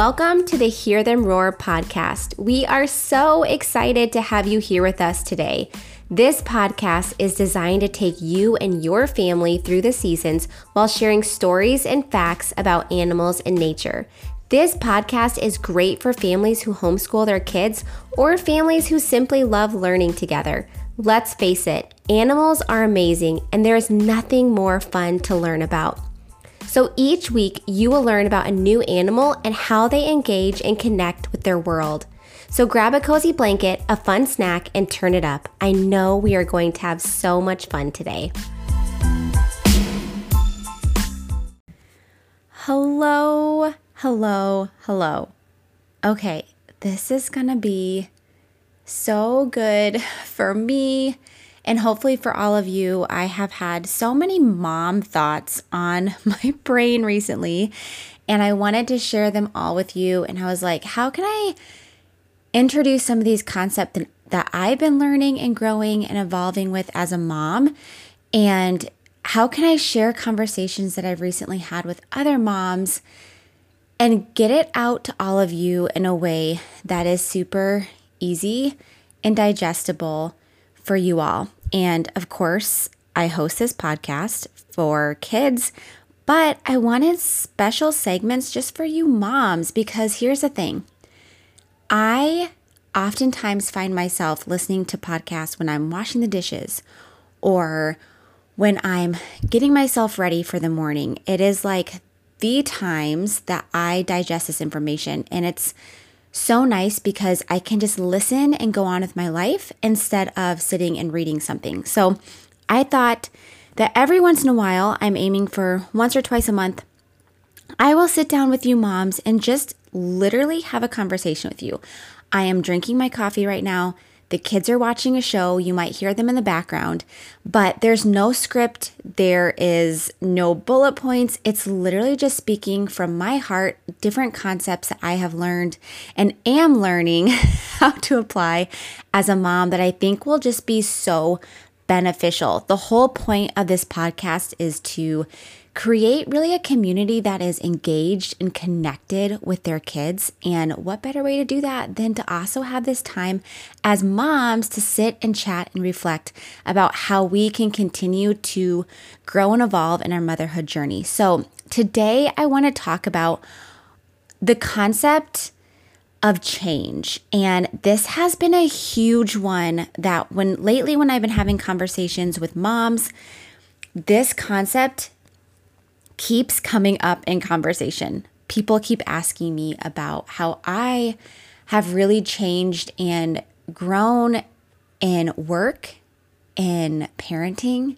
Welcome to the Hear Them Roar podcast. We are so excited to have you here with us today. This podcast is designed to take you and your family through the seasons while sharing stories and facts about animals and nature. This podcast is great for families who homeschool their kids or families who simply love learning together. Let's face it, animals are amazing and there is nothing more fun to learn about. So each week, you will learn about a new animal and how they engage and connect with their world. So grab a cozy blanket, a fun snack, and turn it up. I know we are going to have so much fun today. Hello, hello, hello. Okay, this is gonna be so good for me and hopefully for all of you, I have had so many mom thoughts on my brain recently, and I wanted to share them all with you. And I was like, how can I introduce some of these concepts that I've been learning and growing and evolving with as a mom? And how can I share conversations that I've recently had with other moms and get it out to all of you in a way that is super easy and digestible for you all. And of course, I host this podcast for kids, but I wanted special segments just for you moms because here's the thing I oftentimes find myself listening to podcasts when I'm washing the dishes or when I'm getting myself ready for the morning. It is like the times that I digest this information, and it's so nice because I can just listen and go on with my life instead of sitting and reading something. So I thought that every once in a while, I'm aiming for once or twice a month, I will sit down with you moms and just literally have a conversation with you. I am drinking my coffee right now. The kids are watching a show. You might hear them in the background, but there's no script. There is no bullet points. It's literally just speaking from my heart, different concepts that I have learned and am learning how to apply as a mom that I think will just be so beneficial. The whole point of this podcast is to create really a community that is engaged and connected with their kids. And what better way to do that than to also have this time as moms to sit and chat and reflect about how we can continue to grow and evolve in our motherhood journey. So, today I want to talk about the concept of change. And this has been a huge one that when lately, when I've been having conversations with moms, this concept keeps coming up in conversation. People keep asking me about how I have really changed and grown in work, in parenting,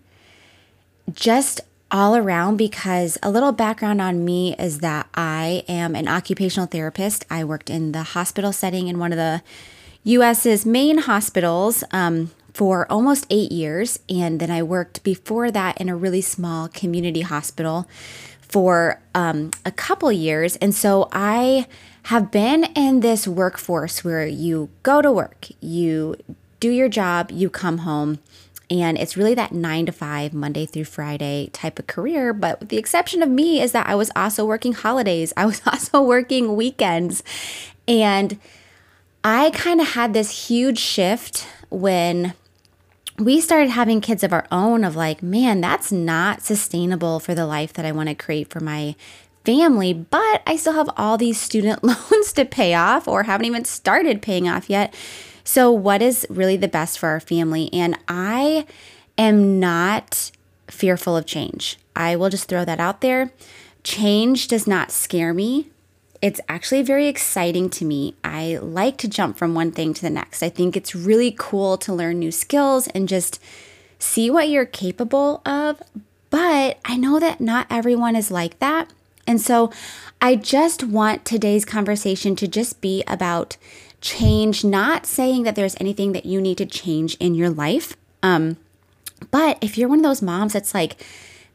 just all around because a little background on me is that I am an occupational therapist. I worked in the hospital setting in one of the US's main hospitals um, for almost eight years. And then I worked before that in a really small community hospital for um, a couple years. And so I have been in this workforce where you go to work, you do your job, you come home. And it's really that nine to five, Monday through Friday type of career. But the exception of me is that I was also working holidays, I was also working weekends. And I kind of had this huge shift when we started having kids of our own of like, man, that's not sustainable for the life that I want to create for my family, but I still have all these student loans to pay off or haven't even started paying off yet. So, what is really the best for our family? And I am not fearful of change. I will just throw that out there. Change does not scare me it's actually very exciting to me. I like to jump from one thing to the next. I think it's really cool to learn new skills and just see what you're capable of. But I know that not everyone is like that. And so I just want today's conversation to just be about change, not saying that there's anything that you need to change in your life. Um, but if you're one of those moms that's like,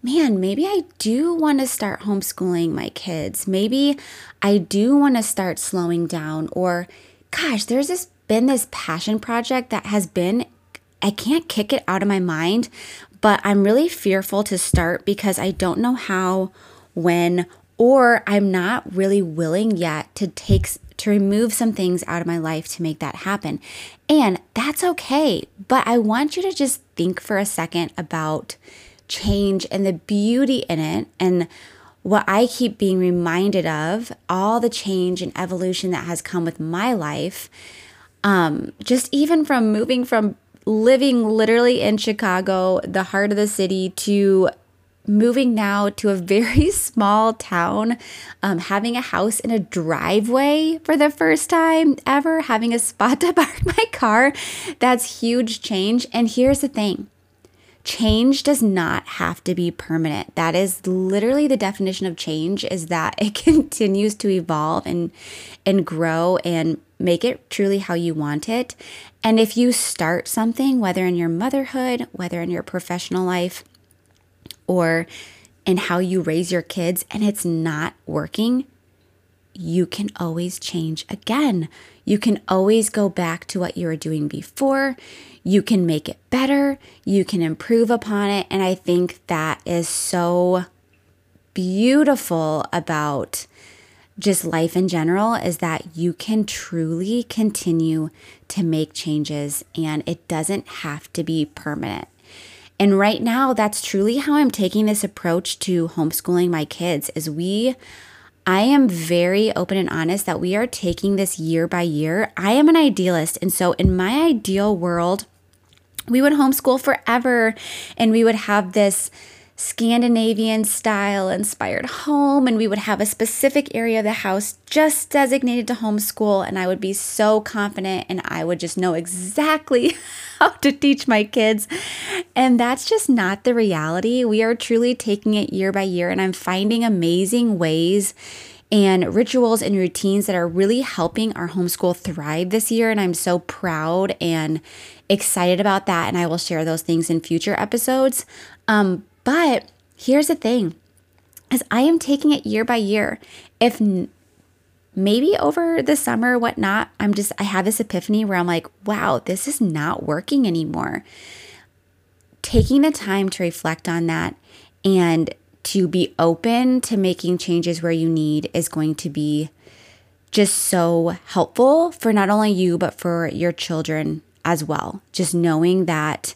man, maybe I do want to start homeschooling my kids. Maybe I do want to start slowing down. Or, gosh, there's this been this passion project that has been, I can't kick it out of my mind, but I'm really fearful to start because I don't know how, when, or I'm not really willing yet to take to remove some things out of my life to make that happen. And that's okay. But I want you to just think for a second about change and the beauty in it and what I keep being reminded of, all the change and evolution that has come with my life. Um, just even from moving from living literally in Chicago, the heart of the city, to moving now to a very small town, um, having a house in a driveway for the first time ever, having a spot to park my car. That's huge change. And here's the thing change does not have to be permanent. That is literally the definition of change is that it continues to evolve and and grow and make it truly how you want it. And if you start something whether in your motherhood, whether in your professional life, or in how you raise your kids and it's not working, you can always change again. You can always go back to what you were doing before. You can make it better. You can improve upon it. And I think that is so beautiful about just life in general is that you can truly continue to make changes and it doesn't have to be permanent. And right now, that's truly how I'm taking this approach to homeschooling my kids is we I am very open and honest that we are taking this year by year. I am an idealist. And so, in my ideal world, we would homeschool forever and we would have this Scandinavian style inspired home, and we would have a specific area of the house just designated to homeschool. And I would be so confident and I would just know exactly how to teach my kids. And that's just not the reality. We are truly taking it year by year, and I'm finding amazing ways and rituals and routines that are really helping our homeschool thrive this year. And I'm so proud and excited about that. And I will share those things in future episodes. Um, but here's the thing as I am taking it year by year. If maybe over the summer, whatnot, I'm just, I have this epiphany where I'm like, wow, this is not working anymore. Taking the time to reflect on that and to be open to making changes where you need is going to be just so helpful for not only you, but for your children as well. Just knowing that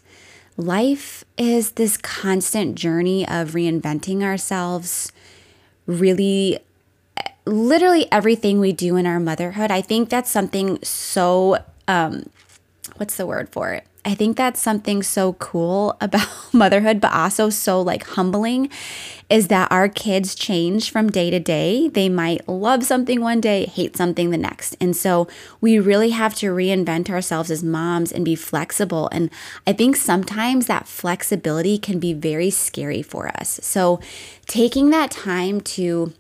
life is this constant journey of reinventing ourselves, really, literally everything we do in our motherhood. I think that's something so, um, what's the word for it? I think that's something so cool about motherhood, but also so like humbling is that our kids change from day to day. They might love something one day, hate something the next. And so we really have to reinvent ourselves as moms and be flexible. And I think sometimes that flexibility can be very scary for us. So taking that time to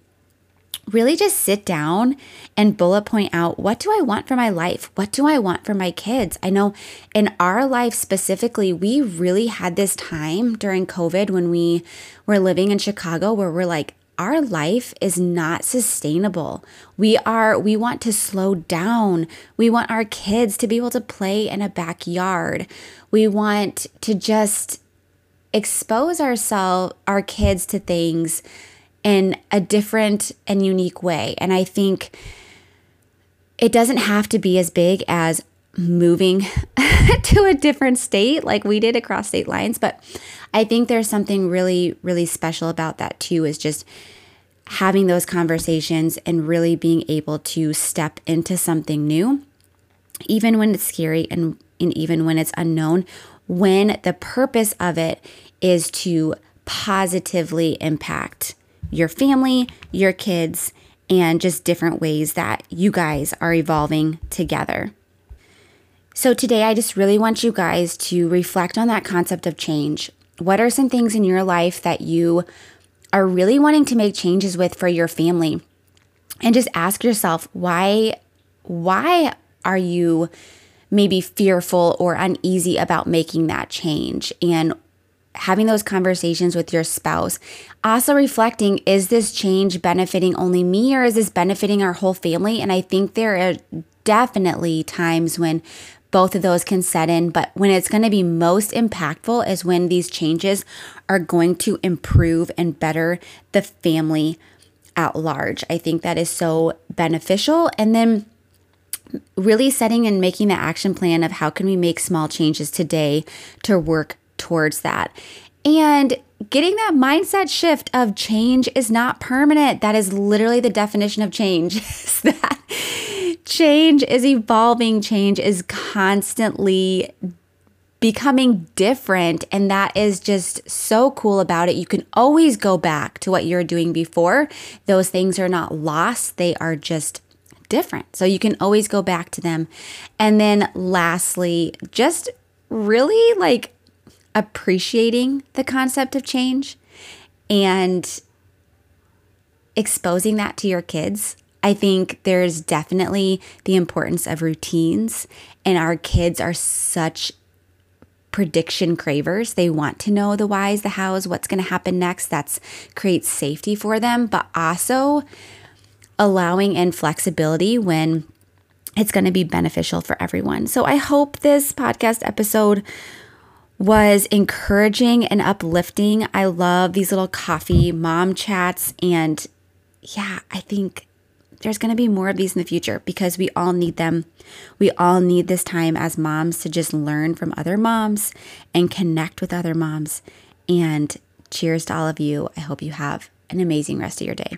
really just sit down and bullet point out what do I want for my life? What do I want for my kids? I know in our life specifically, we really had this time during COVID when we were living in Chicago where we're like, our life is not sustainable. We are we want to slow down. We want our kids to be able to play in a backyard. We want to just expose ourselves our kids to things in a different and unique way. And I think it doesn't have to be as big as moving to a different state like we did across state lines, but I think there's something really, really special about that too, is just having those conversations and really being able to step into something new, even when it's scary and, and even when it's unknown, when the purpose of it is to positively impact your family, your kids, and just different ways that you guys are evolving together. So, today I just really want you guys to reflect on that concept of change. What are some things in your life that you are really wanting to make changes with for your family? And just ask yourself, why why are you maybe fearful or uneasy about making that change? And having those conversations with your spouse. Also, reflecting is this change benefiting only me or is this benefiting our whole family? And I think there are definitely times when both of those can set in, but when it's going to be most impactful is when these changes are going to improve and better the family at large. I think that is so beneficial. And then really setting and making the action plan of how can we make small changes today to work towards that. And getting that mindset shift of change is not permanent. That is literally the definition of change. that change is evolving, change is constantly becoming different. And that is just so cool about it. You can always go back to what you're doing before. Those things are not lost, they are just different. So you can always go back to them. And then lastly, just really like appreciating the concept of change and exposing that to your kids. I think there's definitely the importance of routines, and our kids are such prediction cravers. They want to know the whys, the hows, what's going to happen next. That's creates safety for them, but also allowing in flexibility when it's going to be beneficial for everyone. So I hope this podcast episode was encouraging and uplifting. I love these little coffee mom chats. And yeah, I think there's going to be more of these in the future because we all need them. We all need this time as moms to just learn from other moms and connect with other moms. And cheers to all of you. I hope you have an amazing rest of your day.